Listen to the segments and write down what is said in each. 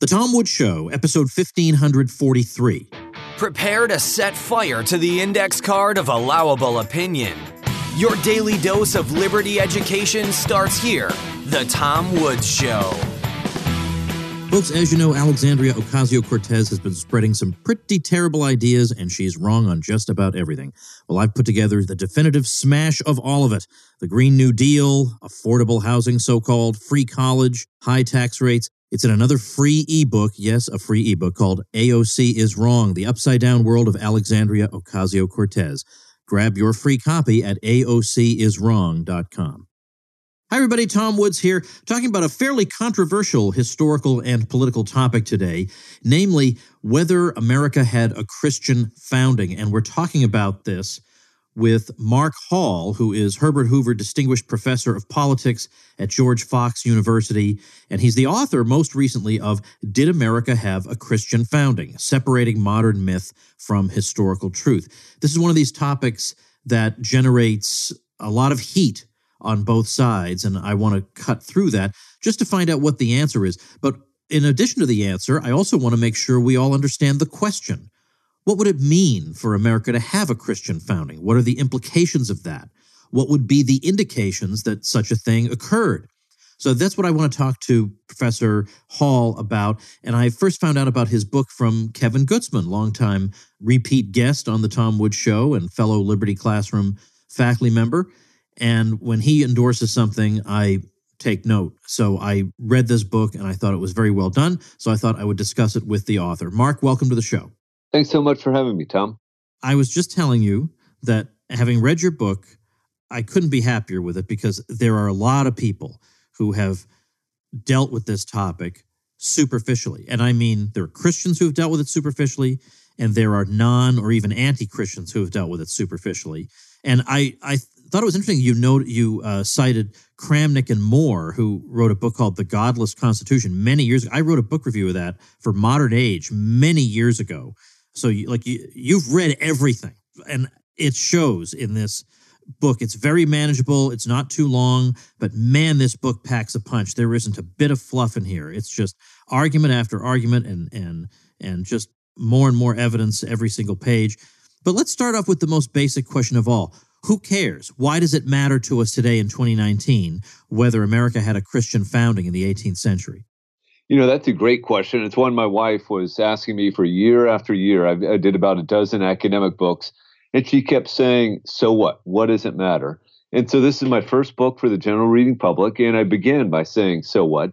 The Tom Woods Show, episode 1543. Prepare to set fire to the index card of allowable opinion. Your daily dose of liberty education starts here. The Tom Woods Show. Folks, as you know, Alexandria Ocasio Cortez has been spreading some pretty terrible ideas, and she's wrong on just about everything. Well, I've put together the definitive smash of all of it the Green New Deal, affordable housing, so called, free college, high tax rates. It's in another free ebook, yes, a free ebook called AOC is Wrong The Upside Down World of Alexandria Ocasio Cortez. Grab your free copy at AOCisWrong.com. Hi, everybody. Tom Woods here, talking about a fairly controversial historical and political topic today, namely whether America had a Christian founding. And we're talking about this with Mark Hall, who is Herbert Hoover Distinguished Professor of Politics at George Fox University. And he's the author, most recently, of Did America Have a Christian Founding? Separating Modern Myth from Historical Truth. This is one of these topics that generates a lot of heat on both sides. And I want to cut through that just to find out what the answer is. But in addition to the answer, I also want to make sure we all understand the question. What would it mean for America to have a Christian founding? What are the implications of that? What would be the indications that such a thing occurred? So that's what I want to talk to Professor Hall about. And I first found out about his book from Kevin Gutzman, longtime repeat guest on the Tom Woods Show and fellow Liberty Classroom faculty member. And when he endorses something, I take note. So I read this book and I thought it was very well done. So I thought I would discuss it with the author. Mark, welcome to the show. Thanks so much for having me, Tom. I was just telling you that having read your book, I couldn't be happier with it because there are a lot of people who have dealt with this topic superficially. And I mean, there are Christians who have dealt with it superficially, and there are non or even anti Christians who have dealt with it superficially. And I, I thought it was interesting. You know, you uh, cited Kramnick and Moore, who wrote a book called The Godless Constitution many years ago. I wrote a book review of that for Modern Age many years ago. So, you, like, you, you've read everything, and it shows in this book. It's very manageable. It's not too long, but man, this book packs a punch. There isn't a bit of fluff in here. It's just argument after argument, and and and just more and more evidence every single page. But let's start off with the most basic question of all who cares? Why does it matter to us today in 2019 whether America had a Christian founding in the 18th century? You know, that's a great question. It's one my wife was asking me for year after year. I, I did about a dozen academic books, and she kept saying, So what? What does it matter? And so this is my first book for the general reading public, and I began by saying, So what?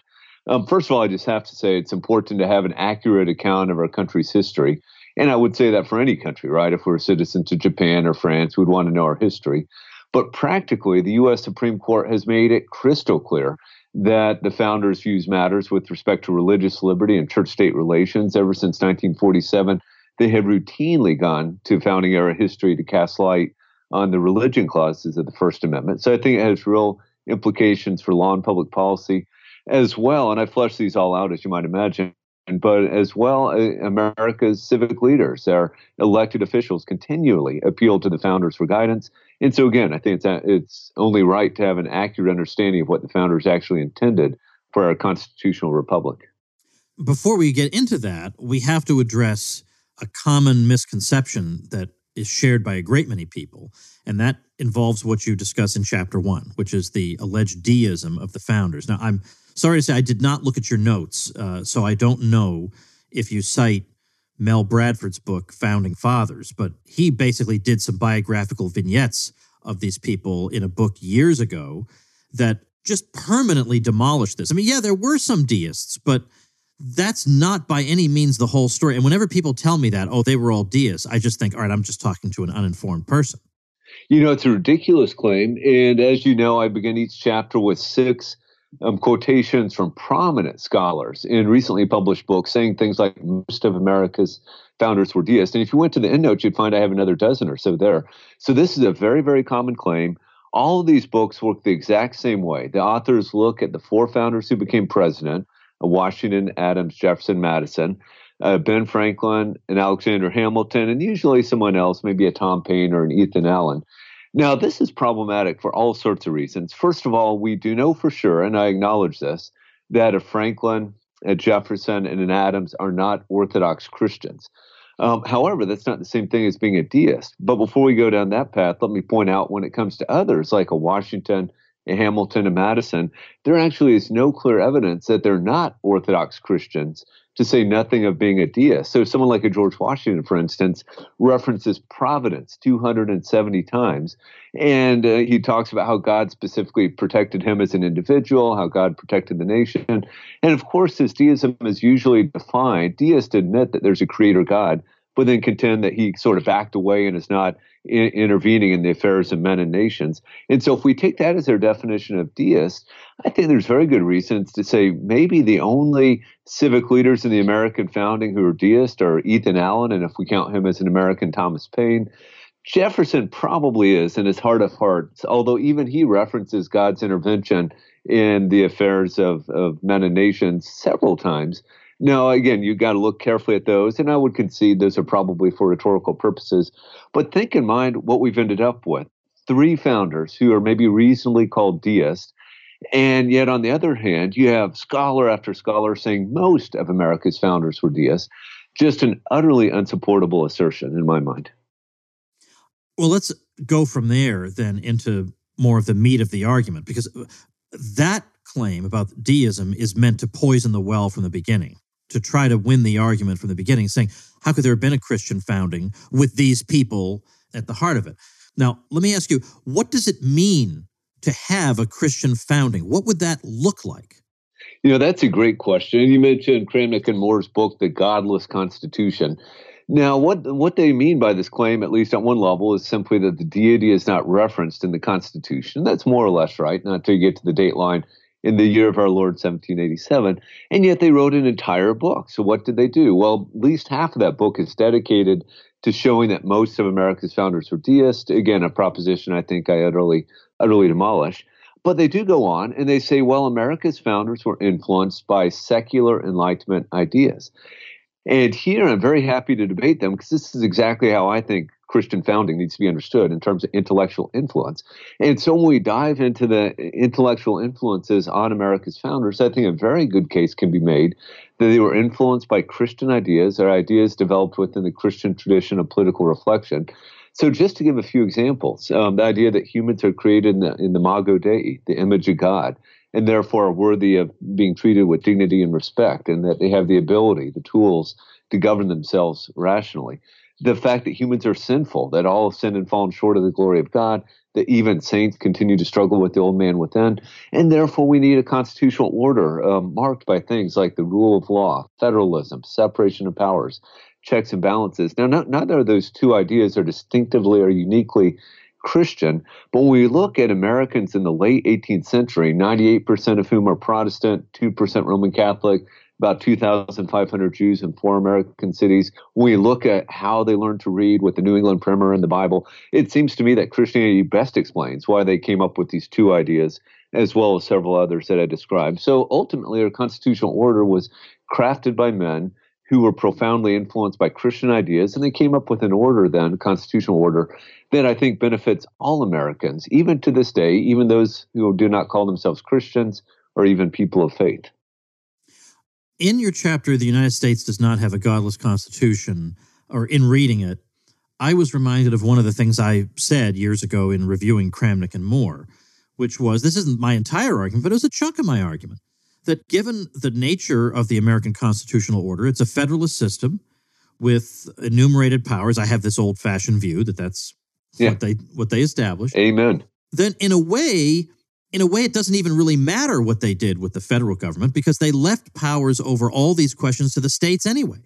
Um, first of all, I just have to say it's important to have an accurate account of our country's history. And I would say that for any country, right? If we're a citizen to Japan or France, we'd want to know our history. But practically, the U.S. Supreme Court has made it crystal clear that the founders' views matters with respect to religious liberty and church-state relations. Ever since 1947, they have routinely gone to founding era history to cast light on the religion clauses of the First Amendment. So I think it has real implications for law and public policy as well. And I flesh these all out, as you might imagine, but as well, uh, America's civic leaders, our elected officials, continually appeal to the founders for guidance. And so, again, I think it's it's only right to have an accurate understanding of what the founders actually intended for our constitutional republic. Before we get into that, we have to address a common misconception that is shared by a great many people, and that involves what you discuss in chapter one, which is the alleged deism of the founders. Now, I'm sorry to say I did not look at your notes, uh, so I don't know if you cite Mel Bradford's book, Founding Fathers, but he basically did some biographical vignettes of these people in a book years ago that just permanently demolished this. I mean, yeah, there were some deists, but that's not by any means the whole story. And whenever people tell me that, oh, they were all deists, I just think, all right, I'm just talking to an uninformed person. You know, it's a ridiculous claim. And as you know, I begin each chapter with six um, quotations from prominent scholars in recently published books saying things like most of America's founders were deists. And if you went to the endnotes, you'd find I have another dozen or so there. So this is a very, very common claim. All of these books work the exact same way. The authors look at the four founders who became president uh, Washington, Adams, Jefferson, Madison. Uh, ben Franklin and Alexander Hamilton, and usually someone else, maybe a Tom Paine or an Ethan Allen. Now, this is problematic for all sorts of reasons. First of all, we do know for sure, and I acknowledge this, that if Franklin, a Jefferson and an Adams are not Orthodox Christians. Um, however, that's not the same thing as being a deist. But before we go down that path, let me point out when it comes to others like a Washington, a Hamilton, a Madison, there actually is no clear evidence that they're not Orthodox Christians to say nothing of being a deist. So, someone like a George Washington, for instance, references providence 270 times. And uh, he talks about how God specifically protected him as an individual, how God protected the nation. And of course, as deism is usually defined, deists admit that there's a creator God, but then contend that he sort of backed away and is not in, intervening in the affairs of men and nations. And so, if we take that as their definition of deist, I think there's very good reasons to say maybe the only civic leaders in the American founding who are deist are Ethan Allen, and if we count him as an American, Thomas Paine. Jefferson probably is in his heart of hearts, although even he references God's intervention in the affairs of, of men and nations several times. Now, again, you've got to look carefully at those, and I would concede those are probably for rhetorical purposes. But think in mind what we've ended up with three founders who are maybe reasonably called deists. And yet, on the other hand, you have scholar after scholar saying most of America's founders were deists. Just an utterly unsupportable assertion in my mind. Well, let's go from there then into more of the meat of the argument, because that claim about deism is meant to poison the well from the beginning to try to win the argument from the beginning, saying, how could there have been a Christian founding with these people at the heart of it? Now, let me ask you, what does it mean to have a Christian founding? What would that look like? You know, that's a great question. You mentioned Kramnick and Moore's book, The Godless Constitution. Now, what what they mean by this claim, at least at one level, is simply that the deity is not referenced in the Constitution. That's more or less right, not until you get to the date line in the year of our Lord 1787. And yet they wrote an entire book. So what did they do? Well, at least half of that book is dedicated to showing that most of America's founders were deists. Again, a proposition I think I utterly, utterly demolish. But they do go on and they say, well, America's founders were influenced by secular Enlightenment ideas. And here I'm very happy to debate them because this is exactly how I think Christian founding needs to be understood in terms of intellectual influence. And so when we dive into the intellectual influences on America's founders, I think a very good case can be made that they were influenced by Christian ideas or ideas developed within the Christian tradition of political reflection. So, just to give a few examples, um, the idea that humans are created in the, in the Imago Dei, the image of God, and therefore are worthy of being treated with dignity and respect, and that they have the ability, the tools to govern themselves rationally the fact that humans are sinful, that all sinned and fallen short of the glory of God, that even saints continue to struggle with the old man within, and therefore we need a constitutional order um, marked by things like the rule of law, federalism, separation of powers, checks and balances. Now, not, neither of those two ideas are distinctively or uniquely Christian, but when we look at Americans in the late 18th century, 98% of whom are Protestant, 2% Roman Catholic, about 2,500 Jews in four American cities. When we look at how they learned to read with the New England Primer and the Bible, it seems to me that Christianity best explains why they came up with these two ideas, as well as several others that I described. So ultimately, our constitutional order was crafted by men who were profoundly influenced by Christian ideas, and they came up with an order then, constitutional order, that I think benefits all Americans, even to this day, even those who do not call themselves Christians or even people of faith in your chapter, the United States does not have a godless constitution, or in reading it, I was reminded of one of the things I said years ago in reviewing Kramnick and Moore, which was this isn't my entire argument, but it was a chunk of my argument that given the nature of the American constitutional order, it's a federalist system with enumerated powers. I have this old fashioned view that that's yeah. what they what they established. Amen. Then in a way, in a way, it doesn't even really matter what they did with the federal government because they left powers over all these questions to the states anyway.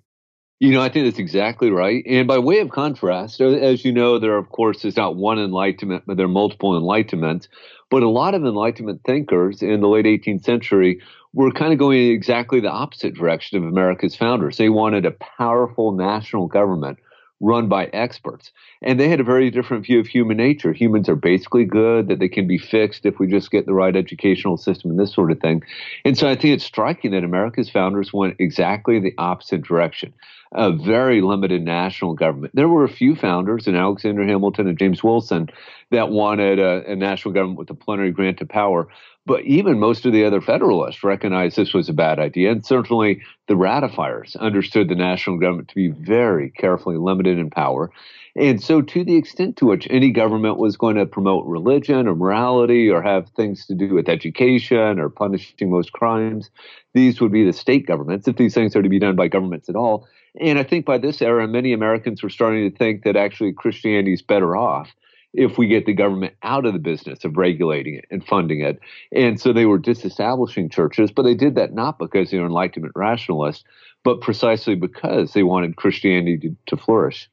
You know, I think that's exactly right. And by way of contrast, as you know, there, of course, is not one enlightenment, but there are multiple enlightenments. But a lot of enlightenment thinkers in the late 18th century were kind of going in exactly the opposite direction of America's founders. They wanted a powerful national government run by experts. And they had a very different view of human nature. Humans are basically good, that they can be fixed if we just get the right educational system and this sort of thing. And so I think it's striking that America's founders went exactly the opposite direction. A very limited national government. There were a few founders, and Alexander Hamilton and James Wilson, that wanted a, a national government with a plenary grant of power. But even most of the other Federalists recognized this was a bad idea. And certainly the ratifiers understood the national government to be very carefully limited in power. And so, to the extent to which any government was going to promote religion or morality or have things to do with education or punishing most crimes, these would be the state governments, if these things are to be done by governments at all. And I think by this era, many Americans were starting to think that actually Christianity is better off if we get the government out of the business of regulating it and funding it. And so they were disestablishing churches, but they did that not because they were Enlightenment rationalists, but precisely because they wanted Christianity to, to flourish.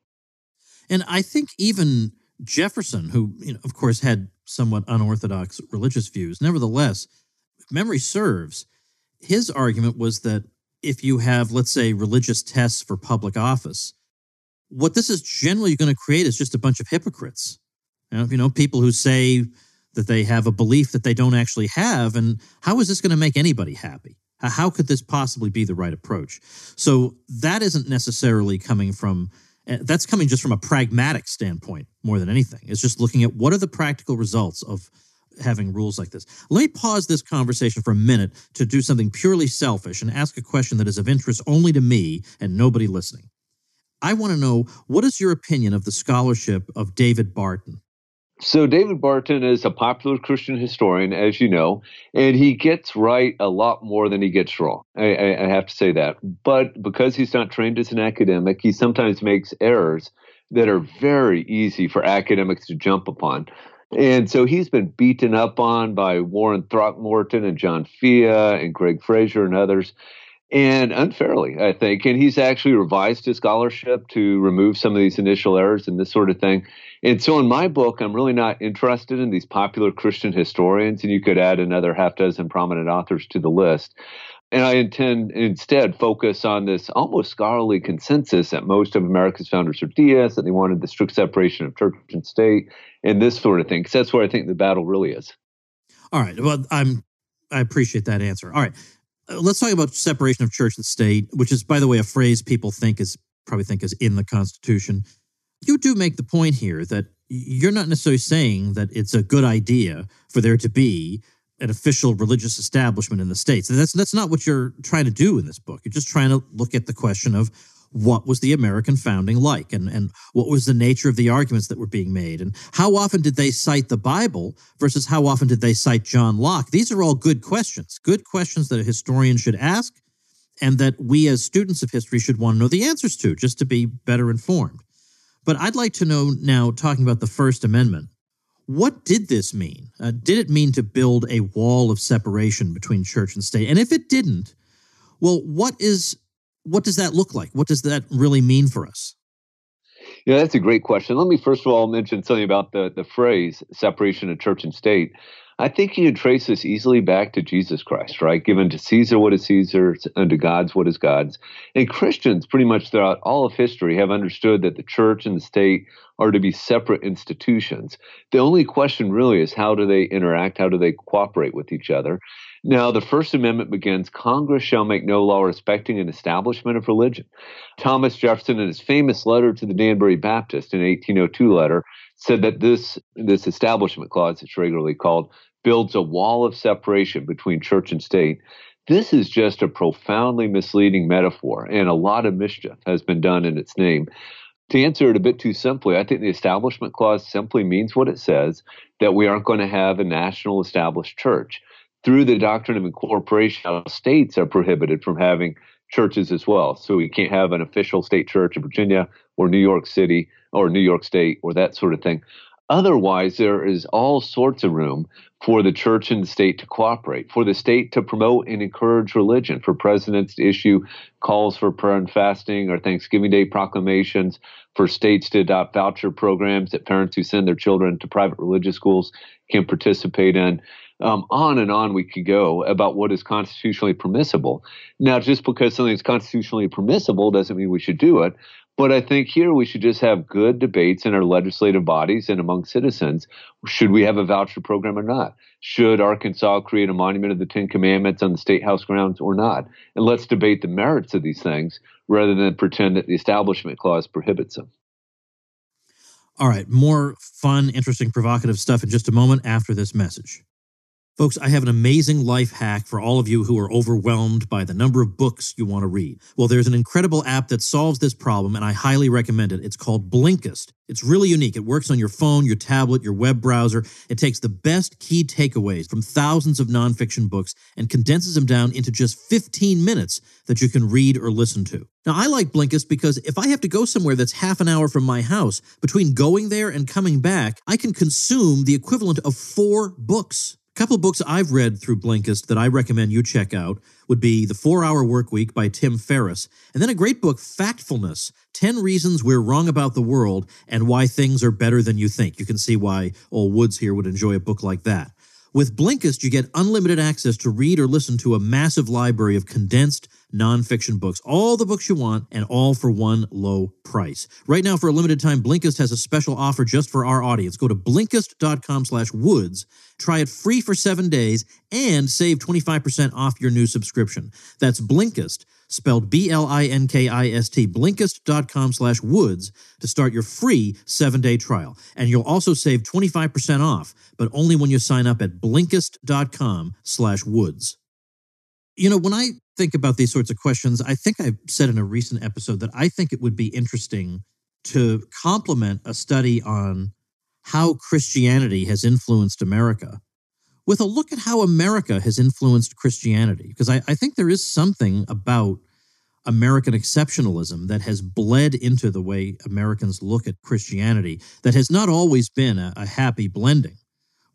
And I think even Jefferson, who, you know, of course, had somewhat unorthodox religious views, nevertheless, memory serves, his argument was that if you have, let's say, religious tests for public office, what this is generally going to create is just a bunch of hypocrites you know, people who say that they have a belief that they don't actually have. And how is this going to make anybody happy? How could this possibly be the right approach? So that isn't necessarily coming from, eh, that's coming just from a pragmatic standpoint more than anything. It's just looking at what are the practical results of having rules like this. Let me pause this conversation for a minute to do something purely selfish and ask a question that is of interest only to me and nobody listening. I want to know what is your opinion of the scholarship of David Barton? So, David Barton is a popular Christian historian, as you know, and he gets right a lot more than he gets wrong. I, I, have to say that. But because he's not trained as an academic, he sometimes makes errors that are very easy for academics to jump upon. And so he's been beaten up on by Warren Throckmorton and John Fea and Gregg Frazer and others and unfairly, I think. And he's actually revised his scholarship to remove some of these initial errors and this sort of thing. And so in my book, I'm really not interested in these popular Christian historians, and you could add another half dozen prominent authors to the list. And I intend instead focus on this almost scholarly consensus that most of America's founders are deists, that they wanted the strict separation of church and state, and this sort of thing. Because that's where I think the battle really is. All right. Well, I'm I appreciate that answer. All right. Let's talk about separation of church and state, which is, by the way, a phrase people think is probably think is in the Constitution. You do make the point here that you're not necessarily saying that it's a good idea for there to be an official religious establishment in the states. And that's that's not what you're trying to do in this book. You're just trying to look at the question of what was the American founding like and, and what was the nature of the arguments that were being made and how often did they cite the Bible versus how often did they cite John Locke? These are all good questions, good questions that a historian should ask and that we as students of history should want to know the answers to just to be better informed. But I'd like to know now, talking about the First Amendment, what did this mean? Uh, did it mean to build a wall of separation between church and state? And if it didn't, well, what is what does that look like? What does that really mean for us? Yeah, that's a great question. Let me first of all mention something about the, the phrase separation of church and state. I think you can trace this easily back to Jesus Christ, right? Given to Caesar what is Caesar's, and to God's what is God's. And Christians, pretty much throughout all of history, have understood that the church and the state are to be separate institutions. The only question really is how do they interact? How do they cooperate with each other? Now, the First Amendment begins Congress shall make no law respecting an establishment of religion. Thomas Jefferson, in his famous letter to the Danbury Baptist, in 1802 letter, said that this, this establishment clause, it's regularly called, builds a wall of separation between church and state. This is just a profoundly misleading metaphor, and a lot of mischief has been done in its name. To answer it a bit too simply, I think the Establishment Clause simply means what it says that we aren't going to have a national established church through the doctrine of incorporation, states are prohibited from having churches as well. So we can't have an official state church in Virginia or New York City or New York State or that sort of thing. Otherwise, there is all sorts of room for the church and the state to cooperate, for the state to promote and encourage religion, for presidents to issue calls for prayer and fasting or Thanksgiving Day proclamations, for states to adopt voucher programs that parents who send their children to private religious schools can participate in um, on and on we could go about what is constitutionally permissible. Now, just because something is constitutionally permissible doesn't mean we should do it. But I think here we should just have good debates in our legislative bodies and among citizens. Should we have a voucher program or not? Should Arkansas create a monument of the Ten Commandments on the state house grounds or not? And let's debate the merits of these things rather than pretend that the Establishment Clause prohibits them. All right, more fun, interesting, provocative stuff in just a moment after this message. Folks, I have an amazing life hack for all of you who are overwhelmed by the number of books you want to read. Well, there's an incredible app that solves this problem, and I highly recommend it. It's called Blinkist. It's really unique. It works on your phone, your tablet, your web browser. It takes the best key takeaways from thousands of nonfiction books and condenses them down into just 15 minutes that you can read or listen to. Now, I like Blinkist because if I have to go somewhere that's half an hour from my house, between going there and coming back, I can consume the equivalent of four books couple books I've read through Blinkist that I recommend you check out would be The Four Hour Work Week by Tim Ferriss, and then a great book, Factfulness 10 Reasons We're Wrong About the World and Why Things Are Better Than You Think. You can see why old Woods here would enjoy a book like that. With Blinkist, you get unlimited access to read or listen to a massive library of condensed nonfiction books, all the books you want, and all for one low price. Right now, for a limited time, Blinkist has a special offer just for our audience. Go to Blinkist.com slash woods, try it free for seven days, and save 25% off your new subscription. That's Blinkist spelled B-L-I-N-K-I-S-T, Blinkist.com slash woods to start your free seven-day trial. And you'll also save 25% off, but only when you sign up at Blinkist.com slash woods. You know, when I think about these sorts of questions, I think I said in a recent episode that I think it would be interesting to complement a study on how Christianity has influenced America with a look at how America has influenced Christianity. Because I, I, think there is something about American exceptionalism that has bled into the way Americans look at Christianity that has not always been a, a happy blending,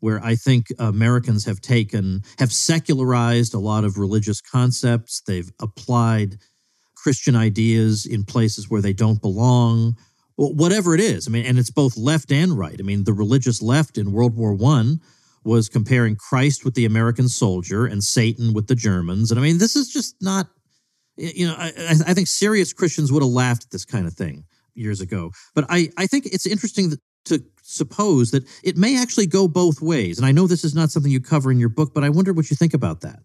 where I think Americans have taken, have secularized a lot of religious concepts. They've applied Christian ideas in places where they don't belong. Whatever it is, I mean, and it's both left and right. I mean, the religious left in World War One was comparing Christ with the American soldier and Satan with the Germans. And I mean, this is just not, you know, I, I think serious Christians would have laughed at this kind of thing years ago. But I, I think it's interesting to suppose that it may actually go both ways. And I know this is not something you cover in your book, but I wonder what you think about that.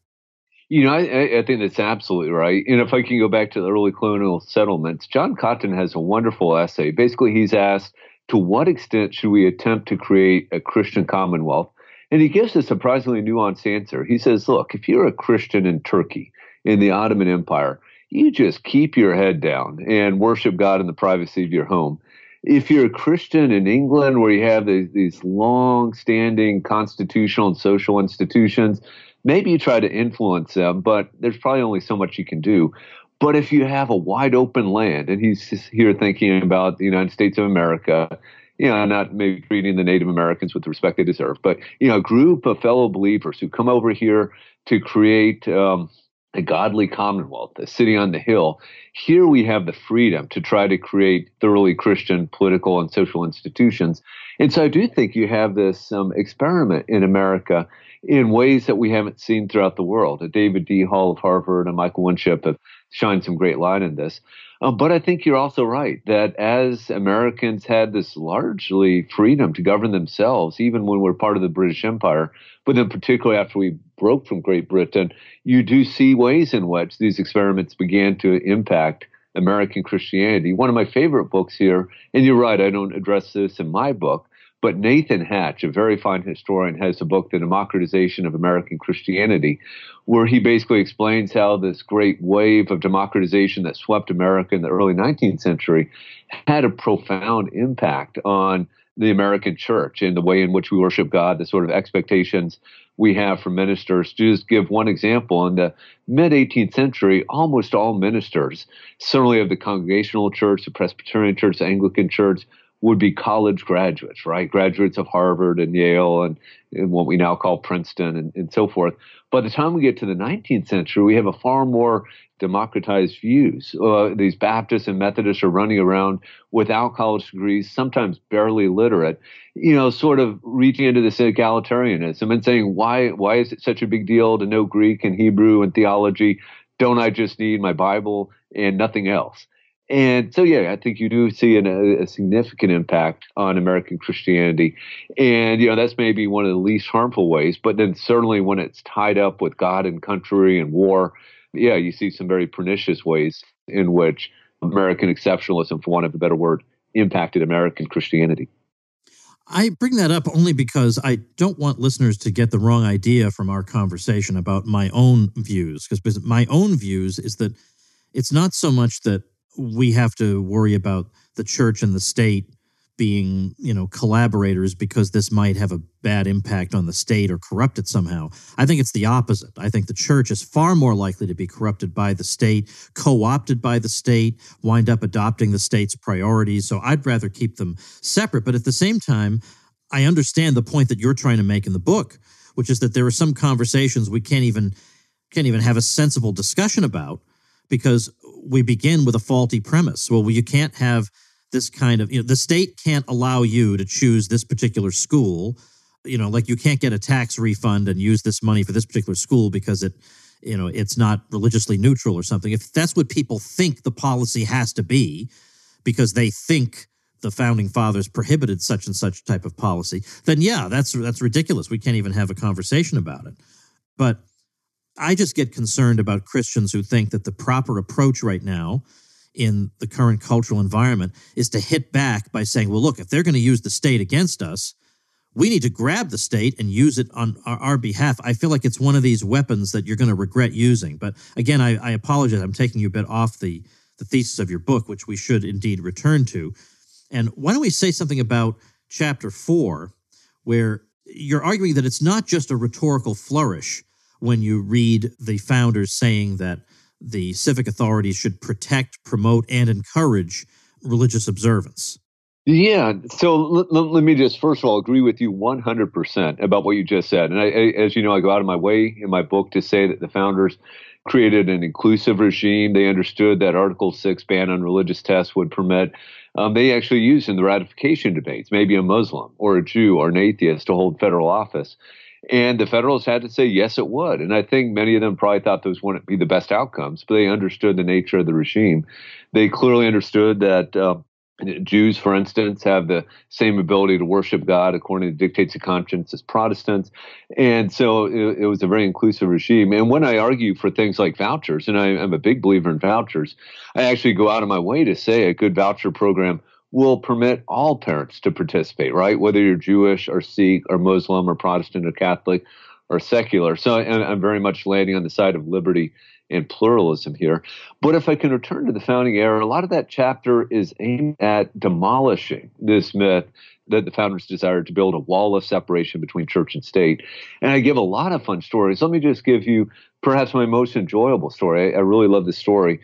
You know, I, I, think that's absolutely right. And if I can go back to the early colonial settlements, John Cotton has a wonderful essay. Basically, he's asked, to what extent should we attempt to create a Christian commonwealth? And he gives a surprisingly nuanced answer. He says, look, if you're a Christian in Turkey, in the Ottoman Empire, you just keep your head down and worship God in the privacy of your home. If you're a Christian in England, where you have these, these long standing constitutional and social institutions, maybe you try to influence them, but there's probably only so much you can do. But if you have a wide open land, and he's here thinking about the United States of America, you know, not maybe treating the Native Americans with the respect they deserve, but you know, a group of fellow believers who come over here to create um, a godly commonwealth, a city on the hill. Here we have the freedom to try to create thoroughly Christian political and social institutions. And so I do think you have this um, experiment in America in ways that we haven't seen throughout the world. A David D. Hall of Harvard and Michael Winship have shined some great light in this. Um, but I think you're also right that as Americans had this largely freedom to govern themselves, even when we're part of the British Empire, but then particularly after we broke from Great Britain, you do see ways in which these experiments began to impact American Christianity. One of my favorite books here, and you're right, I don't address this in my book, but Nathan Hatch, a very fine historian, has a book, The Democratization of American Christianity, where he basically explains how this great wave of democratization that swept America in the early 19th century had a profound impact on the American church and the way in which we worship God, the sort of expectations we have for ministers. To just give one example, in the mid 18th century, almost all ministers, certainly of the Congregational Church, the Presbyterian Church, the Anglican Church, would be college graduates, right? Graduates of Harvard and Yale and, and what we now call Princeton and, and, so forth. By the time we get to the 19th century, we have a far more democratized views. Uh, these Baptists and Methodists are running around without college degrees, sometimes barely literate, you know, sort of reaching into this egalitarianism and saying, why, why is it such a big deal to know Greek and Hebrew and theology? Don't I just need my Bible and nothing else? And so, yeah, I think you do see an, a, a, significant impact on American Christianity. And, you know, that's maybe one of the least harmful ways. But then certainly when it's tied up with God and country and war, yeah, you see some very pernicious ways in which American exceptionalism, for want of a better word, impacted American Christianity. I bring that up only because I don't want listeners to get the wrong idea from our conversation about my own views. Because my own views is that it's not so much that we have to worry about the church and the state being, you know, collaborators because this might have a bad impact on the state or corrupt it somehow. I think it's the opposite. I think the church is far more likely to be corrupted by the state, co-opted by the state, wind up adopting the state's priorities. So I'd rather keep them separate, but at the same time, I understand the point that you're trying to make in the book, which is that there are some conversations we can't even can't even have a sensible discussion about because we begin with a faulty premise. Well, you can't have this kind of you know the state can't allow you to choose this particular school. You know like you can't get a tax refund and use this money for this particular school because it you know it's not religiously neutral or something. If that's what people think the policy has to be because they think the founding fathers prohibited such and such type of policy then yeah that's that's ridiculous. We can't even have a conversation about it. But i just get concerned about christians who think that the proper approach right now in the current cultural environment is to hit back by saying, well, look, if they're going to use the state against us, we need to grab the state and use it on our, our behalf. I feel like it's one of these weapons that you're going to regret using. But again, I, I apologize. I'm taking you a bit off the, the thesis of your book, which we should indeed return to. And why don't we say something about chapter four, where you're arguing that it's not just a rhetorical flourish when you read the founders saying that the civic authorities should protect, promote, and encourage religious observance. Yeah. So l- l- let me just first of all agree with you 100% about what you just said. And I, I, as you know, I go out of my way in my book to say that the founders created an inclusive regime. They understood that Article 6 ban on religious tests would permit. Um, they actually used in the ratification debates, maybe a Muslim or a Jew or an atheist to hold federal office. And the Federalists had to say, yes, it would. And I think many of them probably thought those wouldn't be the best outcomes, but they understood the nature of the regime. They clearly understood that uh, Jews, for instance, have the same ability to worship God according to the dictates of conscience as Protestants. And so it, it, was a very inclusive regime. And when I argue for things like vouchers, and I, I'm a big believer in vouchers, I actually go out of my way to say a good voucher program will permit all parents to participate, right? Whether you're Jewish or Sikh or Muslim or Protestant or Catholic or secular. So I'm very much landing on the side of liberty and pluralism here. But if I can return to the founding era, a lot of that chapter is aimed at demolishing this myth that the founders desired to build a wall of separation between church and state. And I give a lot of fun stories. Let me just give you perhaps my most enjoyable story. I, I really love this story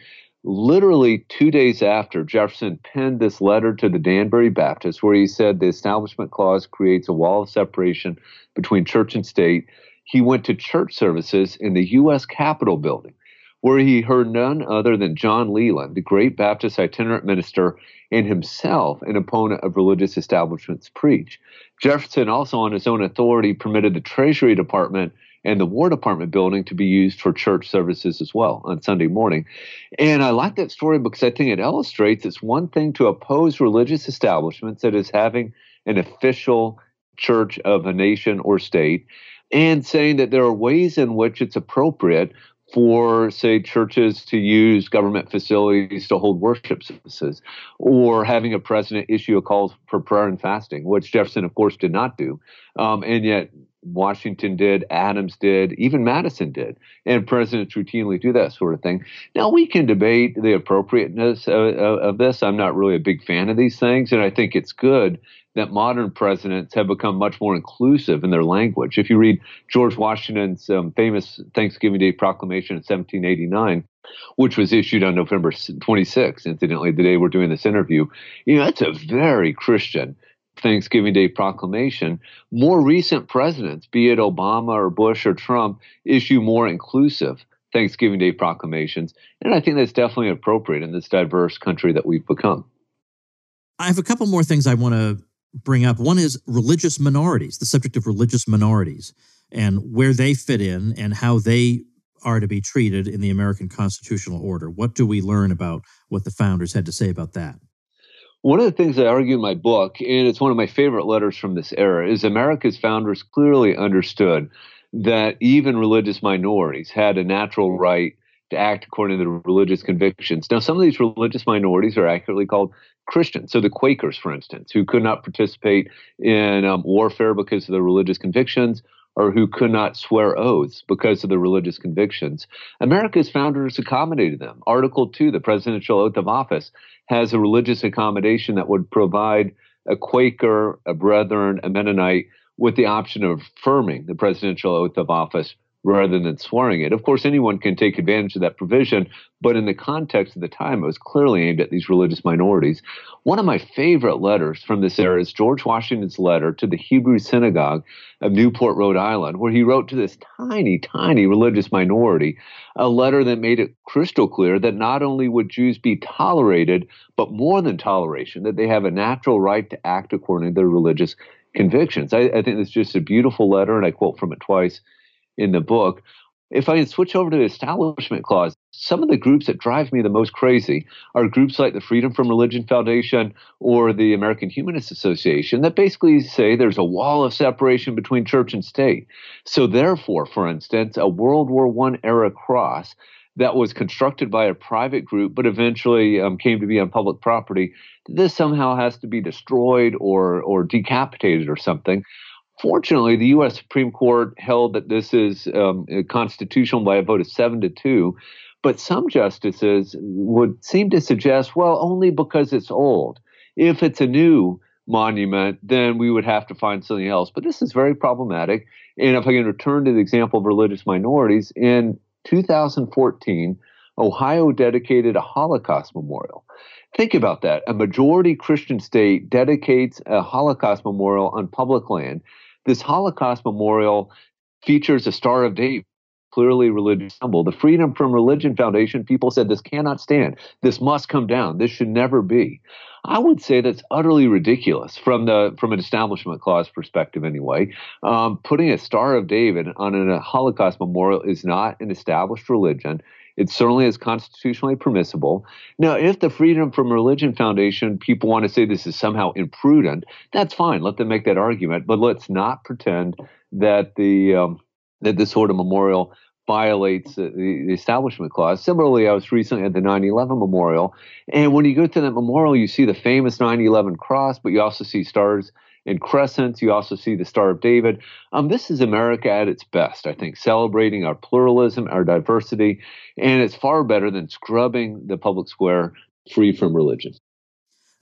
literally two days after Jefferson penned this letter to the Danbury Baptists, where he said the Establishment Clause creates a wall of separation between church and state, he went to church services in the U.S. Capitol building, where he heard none other than John Leland, the great Baptist itinerant minister and himself an opponent of religious establishments, preach. Jefferson also, on his own authority, permitted the Treasury Department and the War Department building to be used for church services as well on Sunday morning. And I like that story because I think it illustrates it's one thing to oppose religious establishments that is having an official church of a nation or state and saying that there are ways in which it's appropriate for, say, churches to use government facilities to hold worship services, or having a president issue a call for prayer and fasting, which Jefferson, of course, did not do. Um, and yet, Washington did, Adams did, even Madison did, and presidents routinely do that sort of thing. Now we can debate the appropriateness of, of, this. I'm not really a big fan of these things, and I think it's good that modern presidents have become much more inclusive in their language. If you read George Washington's um, famous Thanksgiving Day Proclamation in 1789, which was issued on November 26, incidentally, the day we're doing this interview, you know, that's a very Christian Thanksgiving Day proclamation, more recent presidents, be it Obama or Bush or Trump, issue more inclusive Thanksgiving Day proclamations. And I think that's definitely appropriate in this diverse country that we've become. I have a couple more things I want to bring up. One is religious minorities, the subject of religious minorities and where they fit in and how they are to be treated in the American constitutional order. What do we learn about what the founders had to say about that? One of the things I argue in my book, and it's one of my favorite letters from this era, is America's founders clearly understood that even religious minorities had a natural right to act according to their religious convictions. Now, some of these religious minorities are accurately called Christians. So the Quakers, for instance, who could not participate in um, warfare because of their religious convictions, or who could not swear oaths because of their religious convictions. America's founders accommodated them. Article 2, the presidential oath of office, has a religious accommodation that would provide a Quaker, a Brethren, a Mennonite with the option of affirming the presidential oath of office rather than swearing it. Of course, anyone can take advantage of that provision, but in the context of the time, it was clearly aimed at these religious minorities. One of my favorite letters from this era is George Washington's letter to the Hebrew Synagogue of Newport, Rhode Island, where he wrote to this tiny, tiny religious minority a letter that made it crystal clear that not only would Jews be tolerated, but more than toleration, that they have a natural right to act according to their religious convictions. I, I think it's just a beautiful letter, and I quote from it twice in the book. If I can switch over to the Establishment Clause, some of the groups that drive me the most crazy are groups like the Freedom from Religion Foundation or the American Humanist Association that basically say there's a wall of separation between church and state. So, therefore, for instance, a World War I era cross that was constructed by a private group but eventually um, came to be on public property, this somehow has to be destroyed or, or decapitated or something. Fortunately, the U.S. Supreme Court held that this is um, constitutional by a vote of seven to two. But some justices would seem to suggest, well, only because it's old. If it's a new monument, then we would have to find something else. But this is very problematic. And if I can return to the example of religious minorities, in 2014, Ohio dedicated a Holocaust memorial. Think about that. A majority Christian state dedicates a Holocaust memorial on public land this Holocaust memorial features a Star of David, clearly religious symbol. The Freedom from Religion Foundation people said this cannot stand. This must come down. This should never be. I would say that's utterly ridiculous from the from an establishment clause perspective. Anyway, um, putting a Star of David on a Holocaust memorial is not an established religion. It certainly is constitutionally permissible. Now, if the Freedom from Religion Foundation people want to say this is somehow imprudent, that's fine. Let them make that argument. But let's not pretend that the um, that this sort of memorial violates the, the establishment clause. Similarly, I was recently at the 9 11 memorial, and when you go to that memorial, you see the famous 9 11 cross, but you also see stars in crescents. You also see the Star of David. Um, this is America at its best, I think, celebrating our pluralism, our diversity, and it's far better than scrubbing the public square free from religion.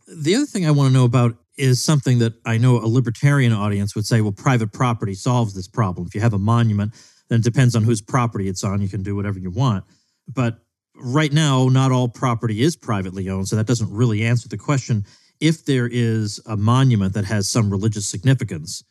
The other thing I want to know about is something that I know a libertarian audience would say, well, private property solves this problem. If you have a monument, then it depends on whose property it's on. You can do whatever you want. But right now, not all property is privately owned, so that doesn't really answer the question if there is a monument that has some religious significance,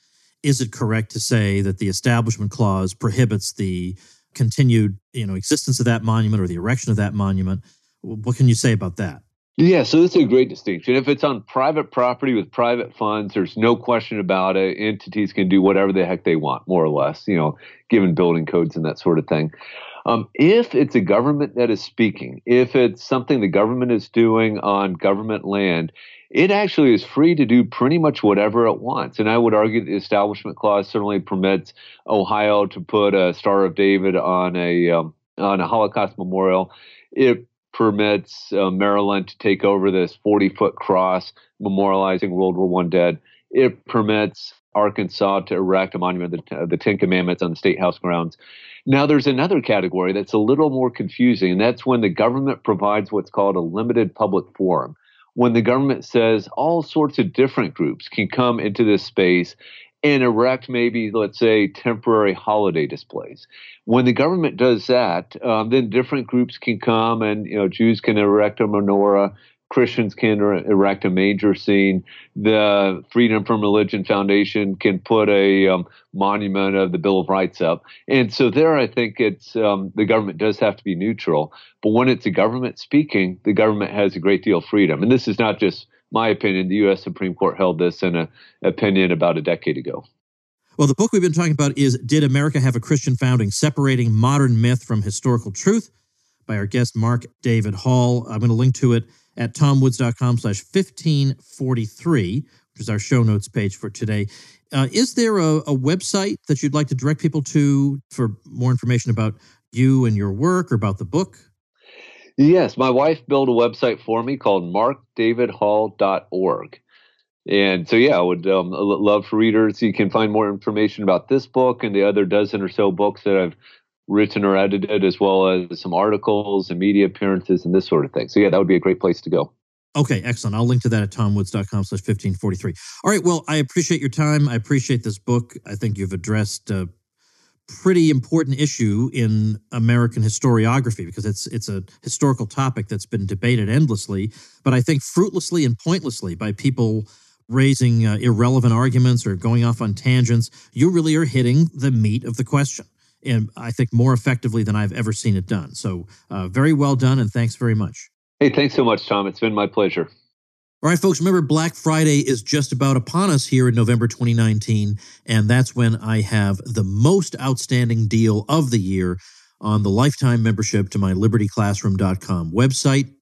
is it correct to say that the establishment clause prohibits the continued you know existence of that monument or the erection of that monument? What can you say about that yeah, so this is a great distinction. If it's on private property with private funds, there's no question about it. Entities can do whatever the heck they want, more or less, you know, given building codes and that sort of thing. Um, if it's a government that is speaking, if it's something the government is doing on government land, it actually is free to do pretty much whatever it wants. And I would argue the Establishment Clause certainly permits Ohio to put a Star of David on a um, on a Holocaust memorial. It permits uh, Maryland to take over this 40 foot cross memorializing World War One dead. It permits Arkansas to erect a monument of the, the Ten Commandments on the State House grounds. Now, there's another category that's a little more confusing, and that's when the government provides what's called a limited public forum when the government says all sorts of different groups can come into this space and erect maybe, let's say, temporary holiday displays. When the government does that, um, then different groups can come and, you know, Jews can erect a menorah, Christians can erect a manger scene. The Freedom from Religion Foundation can put a um, monument of the Bill of Rights up. And so there, I think it's um, the government does have to be neutral. But when it's a government speaking, the government has a great deal of freedom. And this is not just my opinion. The U.S. Supreme Court held this in an opinion about a decade ago. Well, the book we've been talking about is Did America Have a Christian Founding? Separating Modern Myth from Historical Truth by our guest, Mark David Hall. I'm going to link to it at tomwoods.com slash 1543, which is our show notes page for today. Uh, is there a, a, website that you'd like to direct people to for more information about you and your work or about the book? Yes, my wife built a website for me called markdavidhall.org. And so, yeah, I would um, love for readers. You can find more information about this book and the other dozen or so books that I've written or edited, as well as some articles and media appearances and this sort of thing. So, yeah, that would be a great place to go. Okay, excellent. I'll link to that at tomwoods.com slash 1543. All right, well, I appreciate your time. I appreciate this book. I think you've addressed a pretty important issue in American historiography because it's it's a historical topic that's been debated endlessly, but I think fruitlessly and pointlessly by people raising uh, irrelevant arguments or going off on tangents. You really are hitting the meat of the question. And I think more effectively than I've ever seen it done. So, uh, very well done, and thanks very much. Hey, thanks so much, Tom. It's been my pleasure. All right, folks, remember Black Friday is just about upon us here in November 2019, and that's when I have the most outstanding deal of the year on the lifetime membership to my libertyclassroom.com website.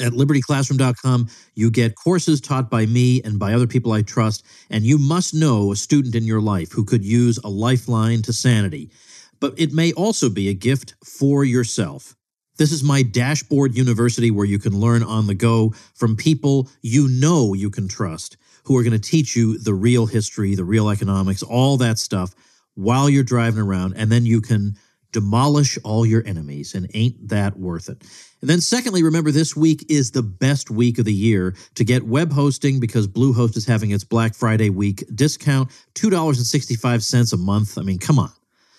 At libertyclassroom.com, you get courses taught by me and by other people I trust, and you must know a student in your life who could use a lifeline to sanity. But it may also be a gift for yourself. This is my dashboard university where you can learn on the go from people you know you can trust who are going to teach you the real history, the real economics, all that stuff while you're driving around. And then you can demolish all your enemies. And ain't that worth it? And then, secondly, remember this week is the best week of the year to get web hosting because Bluehost is having its Black Friday week discount, $2.65 a month. I mean, come on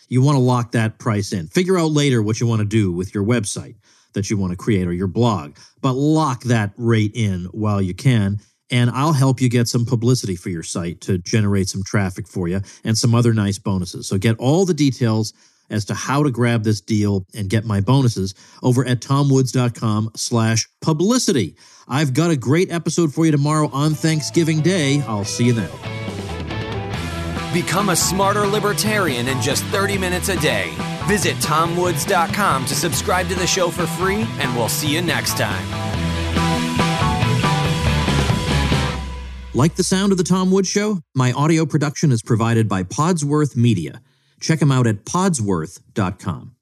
you want to lock that price in. Figure out later what you want to do with your website that you want to create or your blog, but lock that rate in while you can. And I'll help you get some publicity for your site to generate some traffic for you and some other nice bonuses. So get all the details as to how to grab this deal and get my bonuses over at tomwoods.com slash publicity. I've got a great episode for you tomorrow on Thanksgiving Day. I'll see you then. Become a smarter libertarian in just 30 minutes a day. Visit tomwoods.com to subscribe to the show for free, and we'll see you next time. Like the sound of The Tom Woods Show? My audio production is provided by Podsworth Media. Check them out at podsworth.com.